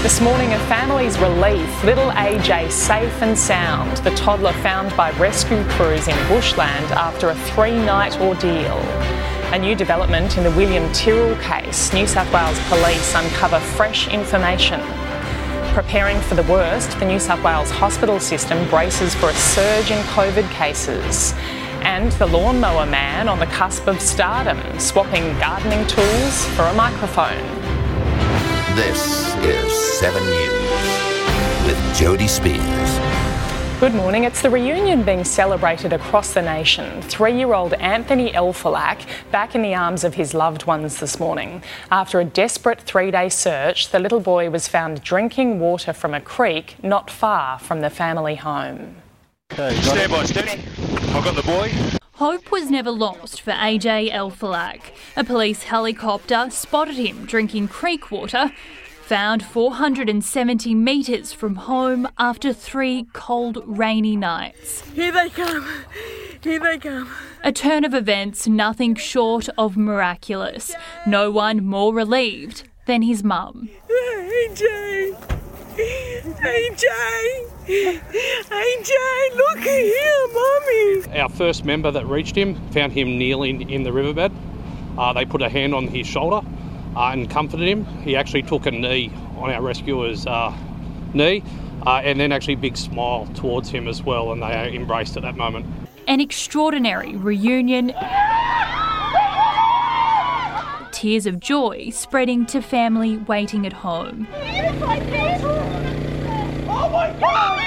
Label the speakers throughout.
Speaker 1: This morning, a family's relief. Little AJ safe and sound. The toddler found by rescue crews in bushland after a three night ordeal. A new development in the William Tyrrell case. New South Wales police uncover fresh information. Preparing for the worst, the New South Wales hospital system braces for a surge in COVID cases. And the lawnmower man on the cusp of stardom, swapping gardening tools for a microphone.
Speaker 2: This is 7 News with Jody Spears.
Speaker 1: Good morning. It's the reunion being celebrated across the nation. Three year old Anthony Elfalak back in the arms of his loved ones this morning. After a desperate three day search, the little boy was found drinking water from a creek not far from the family home.
Speaker 3: Stand by, steady. I've got the boy.
Speaker 4: Hope was never lost for AJ Elfalak. A police helicopter spotted him drinking creek water, found 470 metres from home after three cold, rainy nights.
Speaker 5: Here they come. Here they come.
Speaker 4: A turn of events nothing short of miraculous. No one more relieved than his mum.
Speaker 5: AJ. AJ. AJ, look at here, Mummy.
Speaker 6: Our first member that reached him found him kneeling in the riverbed. Uh, they put a hand on his shoulder uh, and comforted him. He actually took a knee on our rescuer's uh, knee uh, and then actually a big smile towards him as well, and they embraced at that moment.
Speaker 4: An extraordinary reunion. Tears of joy spreading to family waiting at home.
Speaker 5: My God!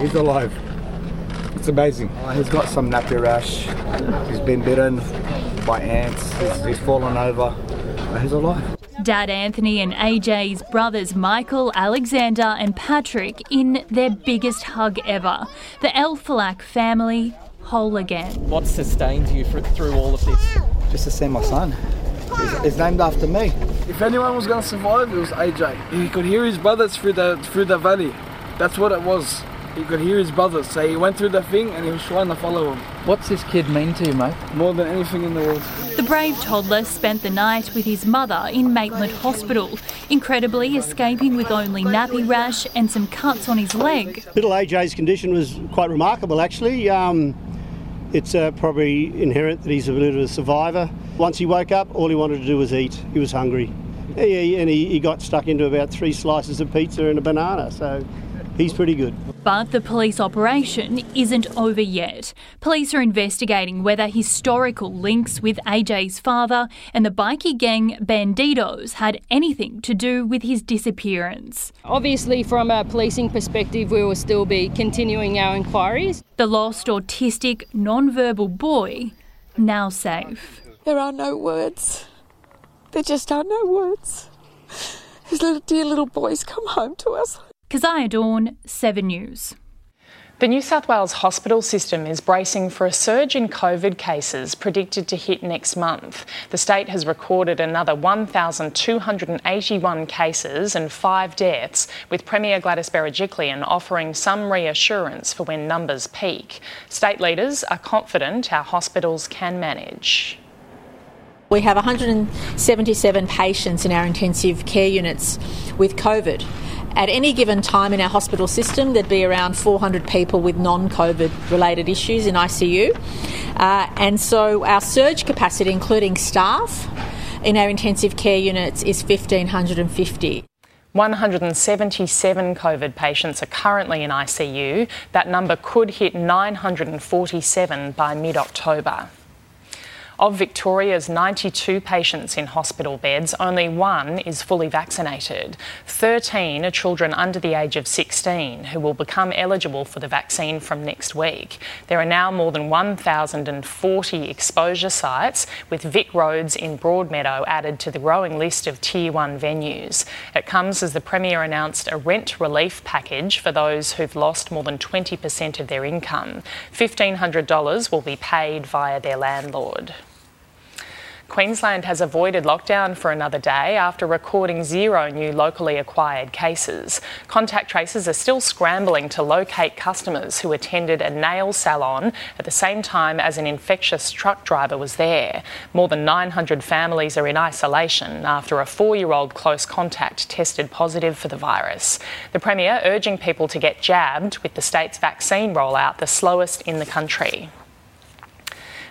Speaker 7: He's alive. It's amazing. He's got some nappy rash. He's been bitten by ants. He's, he's fallen over. But he's alive.
Speaker 4: Dad Anthony and AJ's brothers Michael, Alexander, and Patrick in their biggest hug ever. The Elfalak family whole again.
Speaker 8: What sustains you for, through all of this?
Speaker 7: Just to see my son. He's, he's named after me.
Speaker 9: If anyone was gonna survive, it was AJ. He could hear his brothers through the through the valley. That's what it was. He could hear his brothers, so he went through the thing and he was trying to follow them.
Speaker 8: What's this kid mean to you, mate?
Speaker 9: More than anything in the world.
Speaker 4: The brave toddler spent the night with his mother in Maitland Hospital, incredibly escaping with only nappy rash and some cuts on his leg.
Speaker 10: Little AJ's condition was quite remarkable, actually. Um, it's uh, probably inherent that he's a bit of a survivor. Once he woke up, all he wanted to do was eat. He was hungry. Yeah, and he, he got stuck into about three slices of pizza and a banana, so he's pretty good.
Speaker 4: But the police operation isn't over yet. Police are investigating whether historical links with AJ's father and the bikie gang Bandidos had anything to do with his disappearance.
Speaker 11: Obviously, from a policing perspective, we will still be continuing our inquiries.
Speaker 4: The lost autistic, non-verbal boy now safe.
Speaker 5: There are no words. There just are no words. His little dear little boys come home to us.
Speaker 4: Keziah Dawn, 7 News.
Speaker 1: The New South Wales hospital system is bracing for a surge in COVID cases predicted to hit next month. The state has recorded another 1,281 cases and five deaths, with Premier Gladys Berejiklian offering some reassurance for when numbers peak. State leaders are confident our hospitals can manage.
Speaker 12: We have 177 patients in our intensive care units with COVID. At any given time in our hospital system, there'd be around 400 people with non COVID related issues in ICU. Uh, and so our surge capacity, including staff, in our intensive care units is 1,550.
Speaker 1: 177 COVID patients are currently in ICU. That number could hit 947 by mid October. Of Victoria's 92 patients in hospital beds, only one is fully vaccinated. 13 are children under the age of 16 who will become eligible for the vaccine from next week. There are now more than 1,040 exposure sites, with Vic Roads in Broadmeadow added to the growing list of Tier 1 venues. It comes as the Premier announced a rent relief package for those who've lost more than 20% of their income. $1,500 will be paid via their landlord. Queensland has avoided lockdown for another day after recording zero new locally acquired cases. Contact tracers are still scrambling to locate customers who attended a nail salon at the same time as an infectious truck driver was there. More than 900 families are in isolation after a four year old close contact tested positive for the virus. The Premier urging people to get jabbed with the state's vaccine rollout the slowest in the country.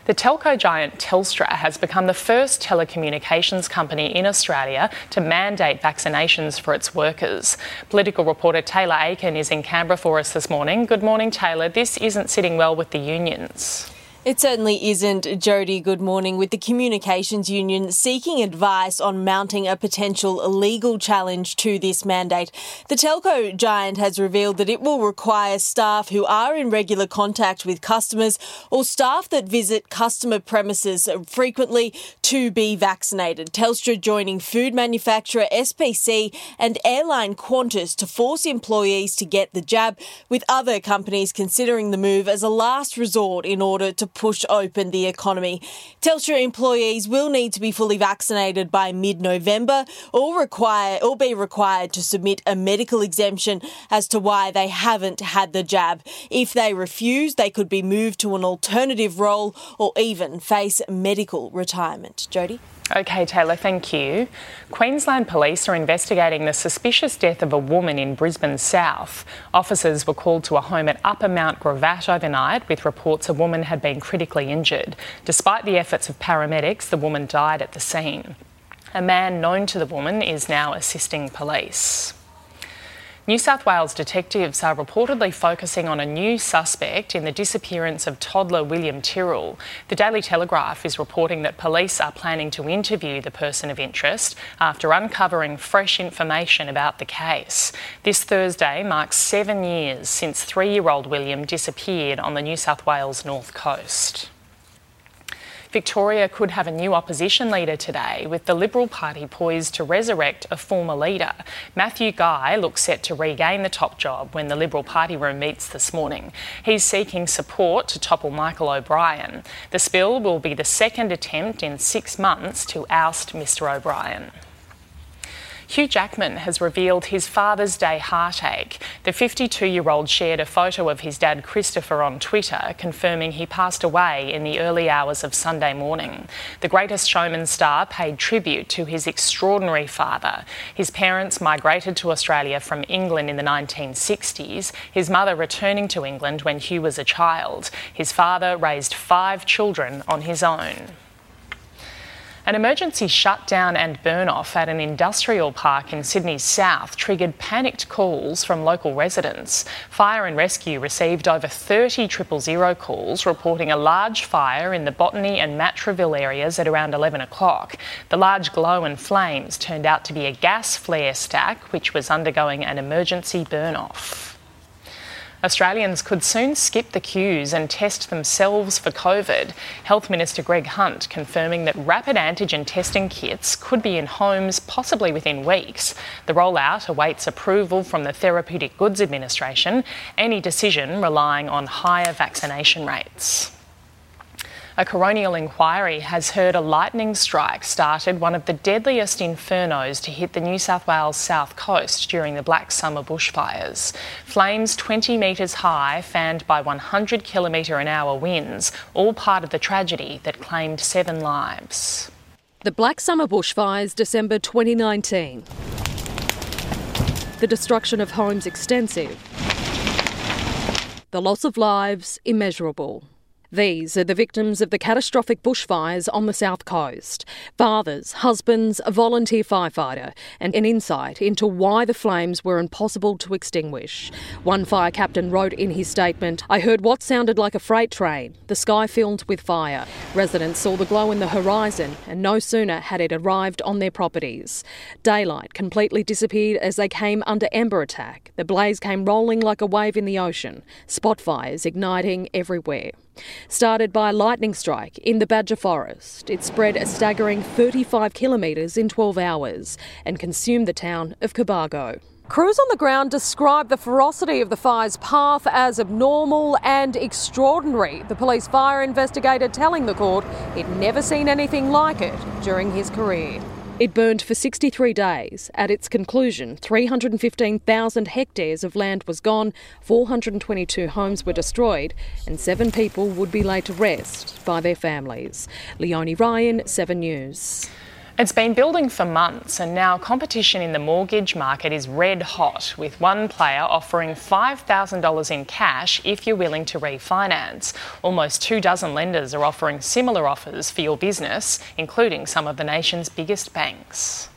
Speaker 1: The telco giant Telstra has become the first telecommunications company in Australia to mandate vaccinations for its workers. Political reporter Taylor Aiken is in Canberra for us this morning. Good morning, Taylor. This isn't sitting well with the unions.
Speaker 13: It certainly isn't, Jody. Good morning. With the Communications Union seeking advice on mounting a potential legal challenge to this mandate, the telco giant has revealed that it will require staff who are in regular contact with customers or staff that visit customer premises frequently to be vaccinated. Telstra joining food manufacturer SPC and airline Qantas to force employees to get the jab, with other companies considering the move as a last resort in order to push open the economy. Telstra employees will need to be fully vaccinated by mid-November or require or be required to submit a medical exemption as to why they haven't had the jab. If they refuse, they could be moved to an alternative role or even face medical retirement. Jody
Speaker 1: Okay, Taylor, thank you. Queensland Police are investigating the suspicious death of a woman in Brisbane South. Officers were called to a home at Upper Mount Gravatt overnight with reports a woman had been critically injured. Despite the efforts of paramedics, the woman died at the scene. A man known to the woman is now assisting police. New South Wales detectives are reportedly focusing on a new suspect in the disappearance of toddler William Tyrrell. The Daily Telegraph is reporting that police are planning to interview the person of interest after uncovering fresh information about the case. This Thursday marks seven years since three year old William disappeared on the New South Wales north coast. Victoria could have a new opposition leader today, with the Liberal Party poised to resurrect a former leader. Matthew Guy looks set to regain the top job when the Liberal Party room meets this morning. He's seeking support to topple Michael O'Brien. The spill will be the second attempt in six months to oust Mr O'Brien. Hugh Jackman has revealed his Father's Day heartache. The 52 year old shared a photo of his dad Christopher on Twitter, confirming he passed away in the early hours of Sunday morning. The greatest showman star paid tribute to his extraordinary father. His parents migrated to Australia from England in the 1960s, his mother returning to England when Hugh was a child. His father raised five children on his own. An emergency shutdown and burn off at an industrial park in Sydney's south triggered panicked calls from local residents. Fire and Rescue received over 30 triple zero calls reporting a large fire in the Botany and Matraville areas at around 11 o'clock. The large glow and flames turned out to be a gas flare stack which was undergoing an emergency burn off. Australians could soon skip the queues and test themselves for COVID. Health Minister Greg Hunt confirming that rapid antigen testing kits could be in homes possibly within weeks. The rollout awaits approval from the Therapeutic Goods Administration, any decision relying on higher vaccination rates. A coronial inquiry has heard a lightning strike started one of the deadliest infernos to hit the New South Wales south coast during the Black Summer bushfires. Flames 20 metres high, fanned by 100 kilometre an hour winds, all part of the tragedy that claimed seven lives.
Speaker 14: The Black Summer bushfires, December 2019. The destruction of homes extensive. The loss of lives immeasurable. These are the victims of the catastrophic bushfires on the south coast. Fathers, husbands, a volunteer firefighter, and an insight into why the flames were impossible to extinguish. One fire captain wrote in his statement I heard what sounded like a freight train, the sky filled with fire. Residents saw the glow in the horizon, and no sooner had it arrived on their properties. Daylight completely disappeared as they came under ember attack. The blaze came rolling like a wave in the ocean, spot fires igniting everywhere. Started by a lightning strike in the Badja Forest, it spread a staggering 35 kilometres in 12 hours and consumed the town of Cobargo. Crews on the ground describe the ferocity of the fire's path as abnormal and extraordinary. The police fire investigator telling the court he'd never seen anything like it during his career. It burned for 63 days. At its conclusion, 315,000 hectares of land was gone, 422 homes were destroyed, and seven people would be laid to rest by their families. Leonie Ryan, 7 News.
Speaker 1: It's been building for months, and now competition in the mortgage market is red hot, with one player offering $5,000 in cash if you're willing to refinance. Almost two dozen lenders are offering similar offers for your business, including some of the nation's biggest banks.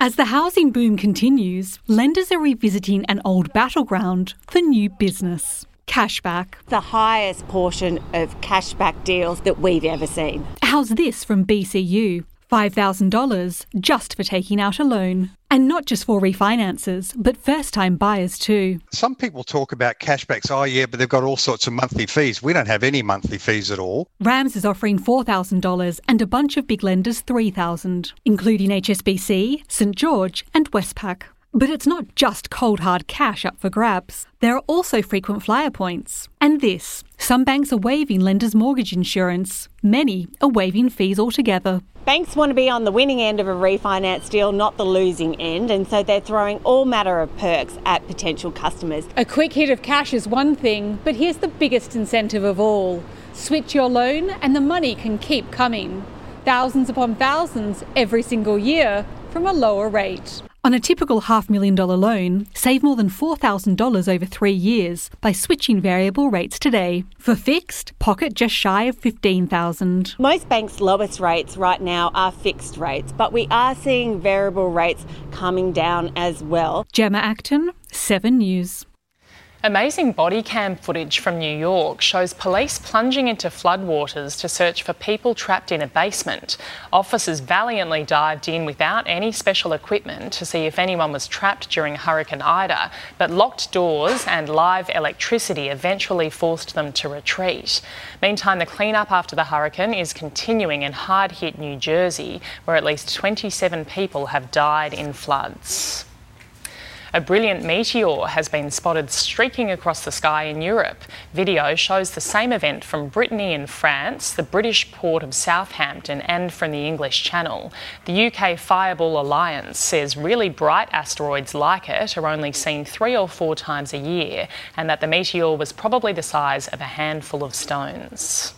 Speaker 15: As the housing boom continues, lenders are revisiting an old battleground for new business. Cashback.
Speaker 16: The highest portion of cashback deals that we've ever seen.
Speaker 15: How's this from BCU? $5,000 just for taking out a loan. And not just for refinances, but first time buyers too.
Speaker 17: Some people talk about cashbacks. Oh, yeah, but they've got all sorts of monthly fees. We don't have any monthly fees at all.
Speaker 15: Rams is offering $4,000 and a bunch of big lenders 3,000, including HSBC, St. George, and Westpac. But it's not just cold hard cash up for grabs. There are also frequent flyer points. And this some banks are waiving lenders' mortgage insurance, many are waiving fees altogether.
Speaker 16: Banks want to be on the winning end of a refinance deal, not the losing end, and so they're throwing all manner of perks at potential customers.
Speaker 18: A quick hit of cash is one thing, but here's the biggest incentive of all switch your loan, and the money can keep coming. Thousands upon thousands every single year from a lower rate.
Speaker 15: On a typical half million dollar loan, save more than $4,000 over three years by switching variable rates today. For fixed, pocket just shy of $15,000.
Speaker 16: Most banks' lowest rates right now are fixed rates, but we are seeing variable rates coming down as well.
Speaker 15: Gemma Acton, 7 News.
Speaker 1: Amazing body cam footage from New York shows police plunging into floodwaters to search for people trapped in a basement. Officers valiantly dived in without any special equipment to see if anyone was trapped during Hurricane Ida, but locked doors and live electricity eventually forced them to retreat. Meantime, the cleanup after the hurricane is continuing in hard hit New Jersey, where at least 27 people have died in floods. A brilliant meteor has been spotted streaking across the sky in Europe. Video shows the same event from Brittany in France, the British port of Southampton, and from the English Channel. The UK Fireball Alliance says really bright asteroids like it are only seen three or four times a year, and that the meteor was probably the size of a handful of stones.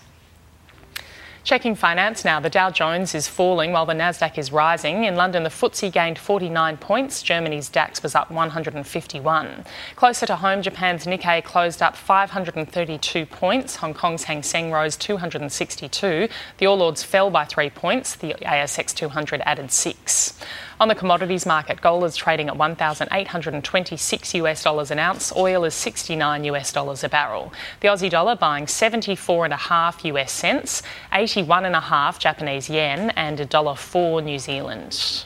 Speaker 1: Checking finance now, the Dow Jones is falling while the Nasdaq is rising. In London, the FTSE gained 49 points. Germany's DAX was up 151. Closer to home, Japan's Nikkei closed up 532 points. Hong Kong's Hang Seng rose 262. The All Ords fell by three points. The ASX 200 added six. On the commodities market, gold is trading at 1,826 US dollars an ounce. Oil is 69 US dollars a barrel. The Aussie dollar buying 74 and a half US cents, 81 and a half Japanese yen, and $1.04 New Zealand.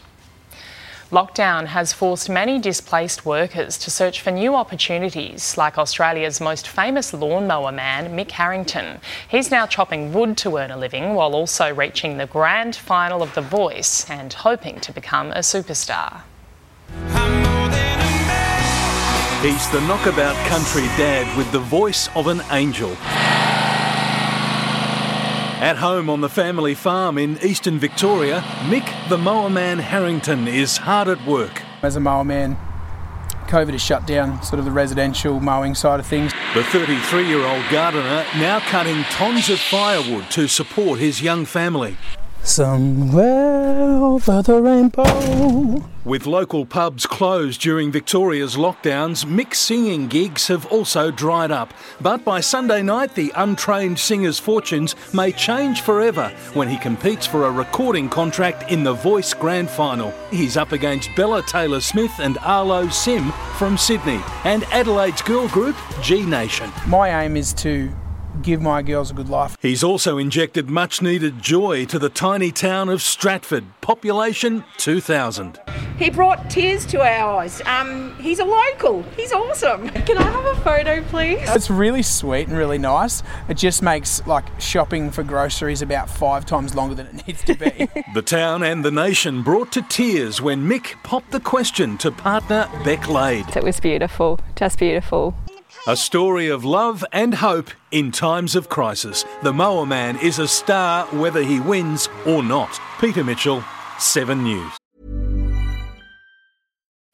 Speaker 1: Lockdown has forced many displaced workers to search for new opportunities, like Australia's most famous lawnmower man, Mick Harrington. He's now chopping wood to earn a living while also reaching the grand final of The Voice and hoping to become a superstar.
Speaker 19: He's the knockabout country dad with the voice of an angel. At home on the family farm in eastern Victoria, Mick the mower man Harrington is hard at work.
Speaker 20: As a mower man, COVID has shut down sort of the residential mowing side of things.
Speaker 19: The 33 year old gardener now cutting tons of firewood to support his young family.
Speaker 20: Somewhere over the rainbow.
Speaker 19: With local pubs closed during Victoria's lockdowns, Mick's singing gigs have also dried up. But by Sunday night, the untrained singer's fortunes may change forever when he competes for a recording contract in the Voice Grand Final. He's up against Bella Taylor Smith and Arlo Sim from Sydney and Adelaide's girl group, G Nation.
Speaker 20: My aim is to give my girls a good life.
Speaker 19: He's also injected much needed joy to the tiny town of Stratford, population 2,000.
Speaker 21: He brought tears to our eyes. Um, he's a local. He's awesome.
Speaker 18: Can I have a photo, please?
Speaker 20: It's really sweet and really nice. It just makes like shopping for groceries about five times longer than it needs to be.
Speaker 19: the town and the nation brought to tears when Mick popped the question to partner Beck Lade.
Speaker 18: It was beautiful, just beautiful.
Speaker 19: A story of love and hope in times of crisis. The Mower Man is a star whether he wins or not. Peter Mitchell, 7 News.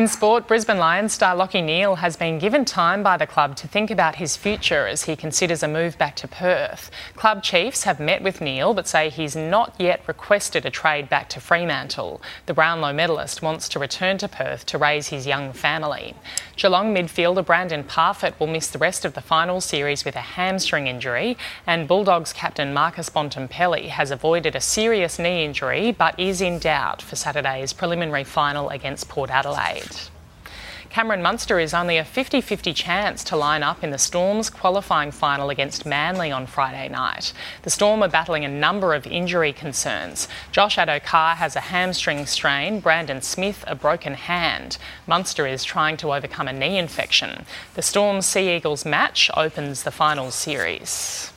Speaker 1: In sport, Brisbane Lions star Lachie Neale has been given time by the club to think about his future as he considers a move back to Perth. Club chiefs have met with Neale but say he's not yet requested a trade back to Fremantle. The Brownlow medalist wants to return to Perth to raise his young family. Geelong midfielder Brandan Parfitt will miss the rest of the final series with a hamstring injury, and Bulldogs captain Marcus Bontempelli has avoided a serious knee injury but is in doubt for Saturday's preliminary final against Port Adelaide. Cameron Munster is only a 50 50 chance to line up in the Storm's qualifying final against Manly on Friday night. The Storm are battling a number of injury concerns. Josh Addo-Carr has a hamstring strain, Brandon Smith a broken hand. Munster is trying to overcome a knee infection. The Storm Sea Eagles match opens the final series.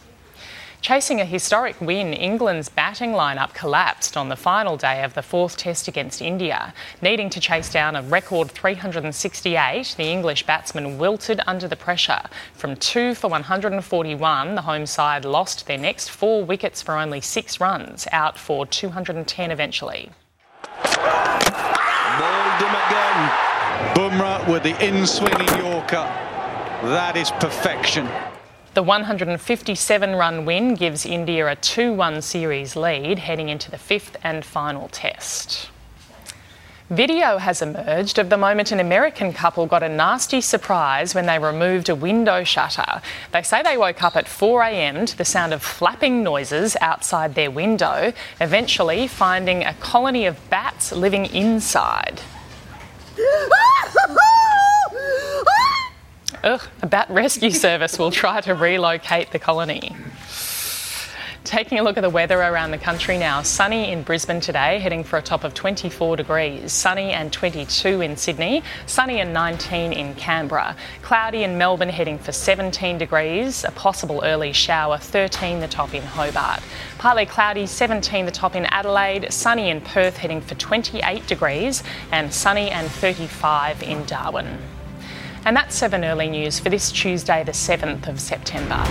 Speaker 1: Chasing a historic win, England's batting lineup collapsed on the final day of the fourth test against India. Needing to chase down a record 368, the English batsmen wilted under the pressure. From 2 for 141, the home side lost their next four wickets for only six runs, out for 210 eventually.
Speaker 3: Him again. Bumrah with the in-swinging Yorker. That is perfection.
Speaker 1: The 157 run win gives India a 2 1 series lead heading into the fifth and final test. Video has emerged of the moment an American couple got a nasty surprise when they removed a window shutter. They say they woke up at 4am to the sound of flapping noises outside their window, eventually finding a colony of bats living inside. Ugh, a bat rescue service will try to relocate the colony. Taking a look at the weather around the country now. Sunny in Brisbane today, heading for a top of 24 degrees. Sunny and 22 in Sydney. Sunny and 19 in Canberra. Cloudy in Melbourne, heading for 17 degrees. A possible early shower. 13 the top in Hobart. Partly cloudy, 17 the top in Adelaide. Sunny in Perth, heading for 28 degrees. And sunny and 35 in Darwin. And that's 7 Early News for this Tuesday, the 7th of September.